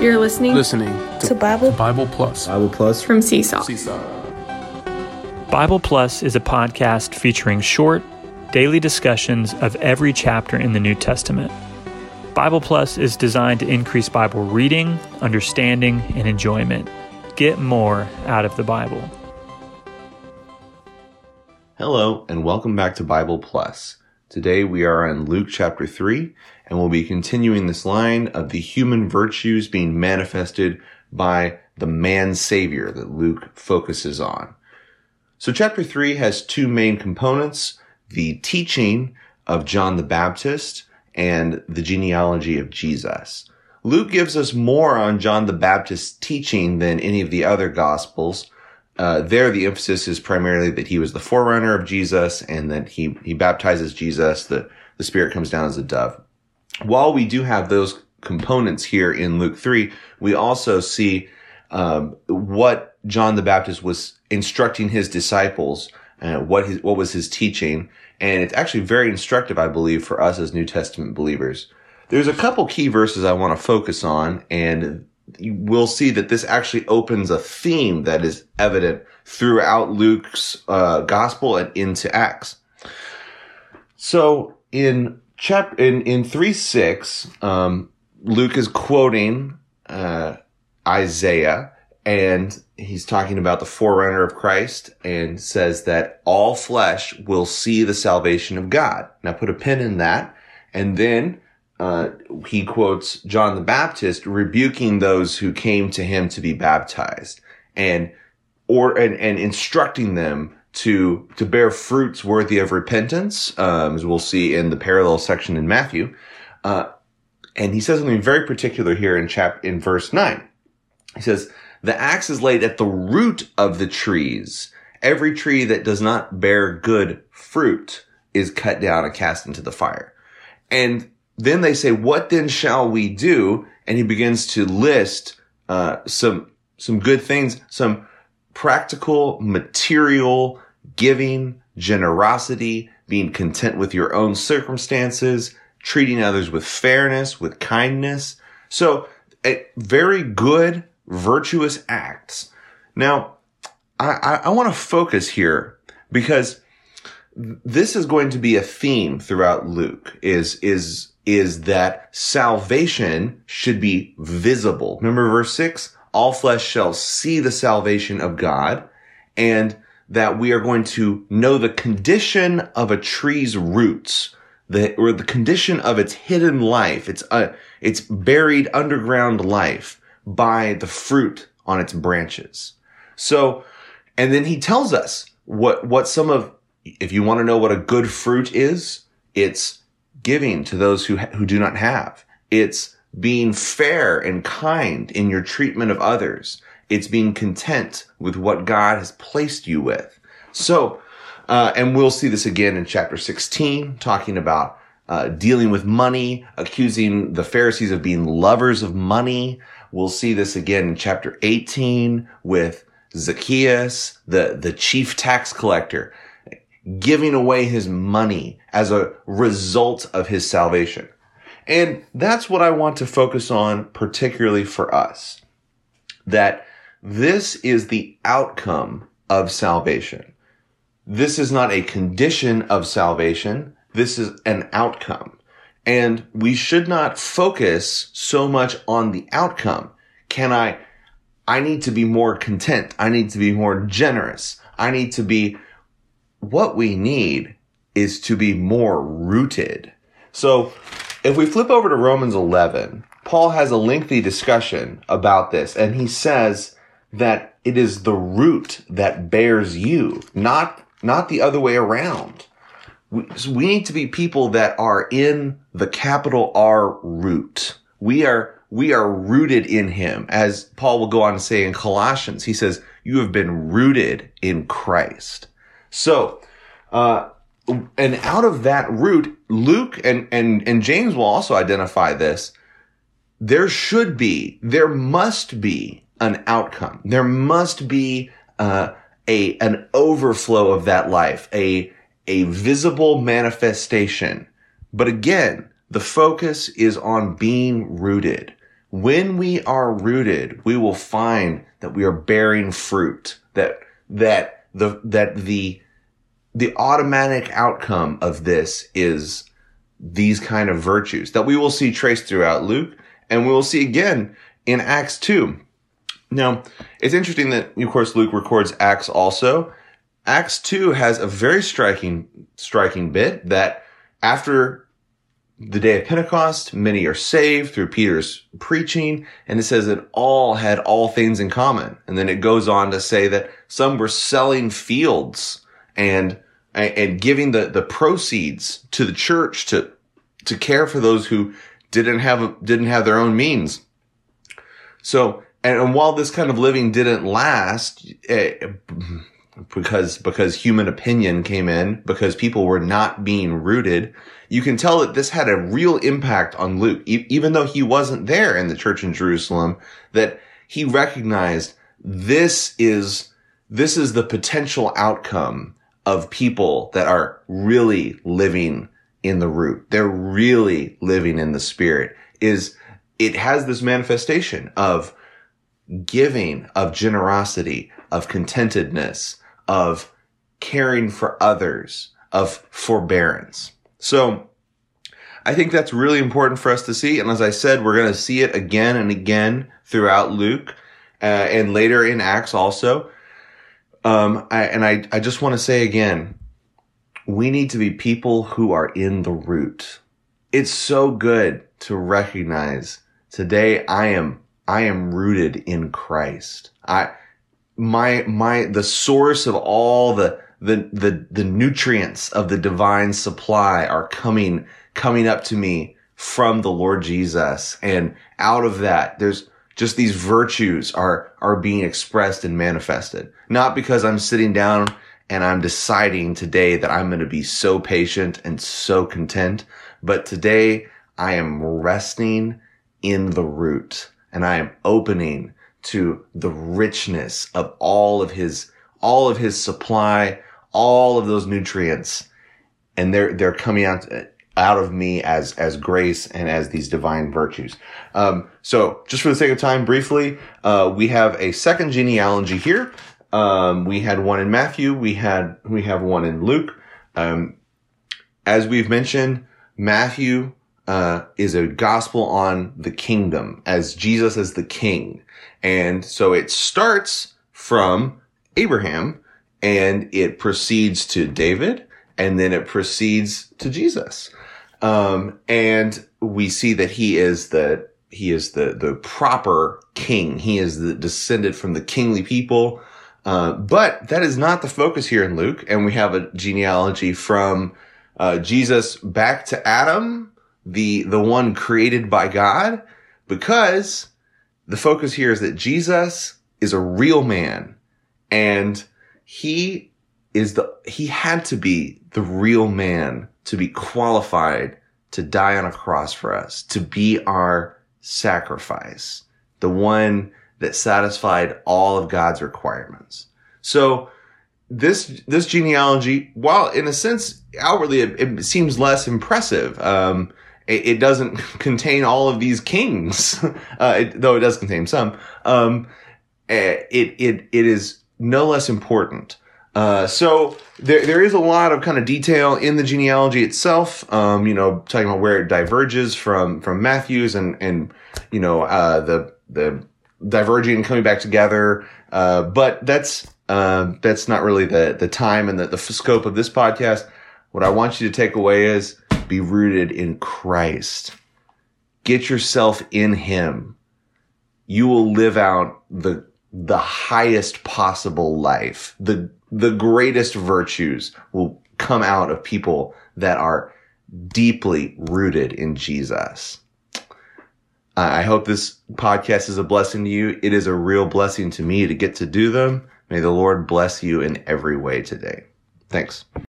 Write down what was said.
You're listening, listening to, to Bible Bible Plus. Bible Plus from Seesaw. Seesaw. Bible Plus is a podcast featuring short, daily discussions of every chapter in the New Testament. Bible Plus is designed to increase Bible reading, understanding, and enjoyment. Get more out of the Bible. Hello, and welcome back to Bible Plus. Today we are in Luke chapter 3, and we'll be continuing this line of the human virtues being manifested by the man savior that Luke focuses on. So chapter 3 has two main components, the teaching of John the Baptist and the genealogy of Jesus. Luke gives us more on John the Baptist's teaching than any of the other gospels, uh, there the emphasis is primarily that he was the forerunner of Jesus and that he, he baptizes Jesus. The, the Spirit comes down as a dove. While we do have those components here in Luke 3, we also see um, what John the Baptist was instructing his disciples, uh, what his, what was his teaching, and it's actually very instructive, I believe, for us as New Testament believers. There's a couple key verses I want to focus on, and we'll see that this actually opens a theme that is evident throughout Luke's uh, gospel and into Acts. So in chap in in three six, um, Luke is quoting uh, Isaiah, and he's talking about the forerunner of Christ, and says that all flesh will see the salvation of God. Now put a pin in that, and then uh, he quotes John the Baptist rebuking those who came to him to be baptized and or and, and instructing them to to bear fruits worthy of repentance, um, as we'll see in the parallel section in Matthew. Uh, and he says something very particular here in chap in verse nine. He says, "The axe is laid at the root of the trees. Every tree that does not bear good fruit is cut down and cast into the fire." And then they say, what then shall we do? And he begins to list, uh, some, some good things, some practical, material giving, generosity, being content with your own circumstances, treating others with fairness, with kindness. So very good, virtuous acts. Now, I, I, I want to focus here because this is going to be a theme throughout Luke is, is is that salvation should be visible. Remember verse six? All flesh shall see the salvation of God and that we are going to know the condition of a tree's roots, the, or the condition of its hidden life, its, uh, its buried underground life by the fruit on its branches. So, and then he tells us what, what some of, if you want to know what a good fruit is, it's giving to those who, who do not have. It's being fair and kind in your treatment of others. It's being content with what God has placed you with. So, uh, and we'll see this again in chapter 16, talking about uh, dealing with money, accusing the Pharisees of being lovers of money. We'll see this again in chapter 18 with Zacchaeus, the, the chief tax collector, giving away his money as a result of his salvation. And that's what I want to focus on, particularly for us. That this is the outcome of salvation. This is not a condition of salvation. This is an outcome. And we should not focus so much on the outcome. Can I, I need to be more content. I need to be more generous. I need to be what we need is to be more rooted. So if we flip over to Romans 11, Paul has a lengthy discussion about this and he says that it is the root that bears you, not, not the other way around. We, we need to be people that are in the capital R root. We are, we are rooted in him. As Paul will go on to say in Colossians, he says, you have been rooted in Christ. So, uh, and out of that root, Luke and, and, and James will also identify this. There should be, there must be an outcome. There must be, uh, a, an overflow of that life, a, a visible manifestation. But again, the focus is on being rooted. when we are rooted, we will find that we are bearing fruit, that, that the, that the, the automatic outcome of this is these kind of virtues that we will see traced throughout Luke and we will see again in Acts 2. Now, it's interesting that, of course, Luke records Acts also. Acts 2 has a very striking, striking bit that after the day of Pentecost, many are saved through Peter's preaching, and it says that all had all things in common. And then it goes on to say that some were selling fields and and giving the, the proceeds to the church to to care for those who didn't have didn't have their own means. So, and, and while this kind of living didn't last, eh, because because human opinion came in, because people were not being rooted, you can tell that this had a real impact on Luke, e- even though he wasn't there in the church in Jerusalem. That he recognized this is this is the potential outcome of people that are really living in the root. They're really living in the spirit is it has this manifestation of giving, of generosity, of contentedness, of caring for others, of forbearance. So I think that's really important for us to see. And as I said, we're going to see it again and again throughout Luke uh, and later in Acts also. Um, I, and I, I just want to say again, we need to be people who are in the root. It's so good to recognize today I am, I am rooted in Christ. I, my, my, the source of all the, the, the, the nutrients of the divine supply are coming, coming up to me from the Lord Jesus. And out of that, there's, just these virtues are, are being expressed and manifested. Not because I'm sitting down and I'm deciding today that I'm going to be so patient and so content, but today I am resting in the root and I am opening to the richness of all of his, all of his supply, all of those nutrients. And they're, they're coming out, out of me as as grace and as these divine virtues. Um, so, just for the sake of time, briefly, uh, we have a second genealogy here. Um, we had one in Matthew. We had we have one in Luke. Um, as we've mentioned, Matthew uh, is a gospel on the kingdom as Jesus as the king, and so it starts from Abraham and it proceeds to David and then it proceeds to Jesus. Um, and we see that he is the, he is the, the proper king. He is the descended from the kingly people. Uh, but that is not the focus here in Luke. And we have a genealogy from, uh, Jesus back to Adam, the, the one created by God, because the focus here is that Jesus is a real man and he is the, he had to be the real man to be qualified to die on a cross for us, to be our sacrifice, the one that satisfied all of God's requirements. So this, this genealogy, while in a sense, outwardly, it, it seems less impressive. Um, it, it, doesn't contain all of these kings, uh, it, though it does contain some. Um, eh, it, it, it is no less important. Uh, so there, there is a lot of kind of detail in the genealogy itself. Um, you know, talking about where it diverges from, from Matthew's and, and, you know, uh, the, the diverging and coming back together. Uh, but that's, uh, that's not really the, the time and the, the scope of this podcast. What I want you to take away is be rooted in Christ. Get yourself in Him. You will live out the, the highest possible life, the the greatest virtues will come out of people that are deeply rooted in Jesus. I hope this podcast is a blessing to you. It is a real blessing to me to get to do them. May the Lord bless you in every way today. Thanks.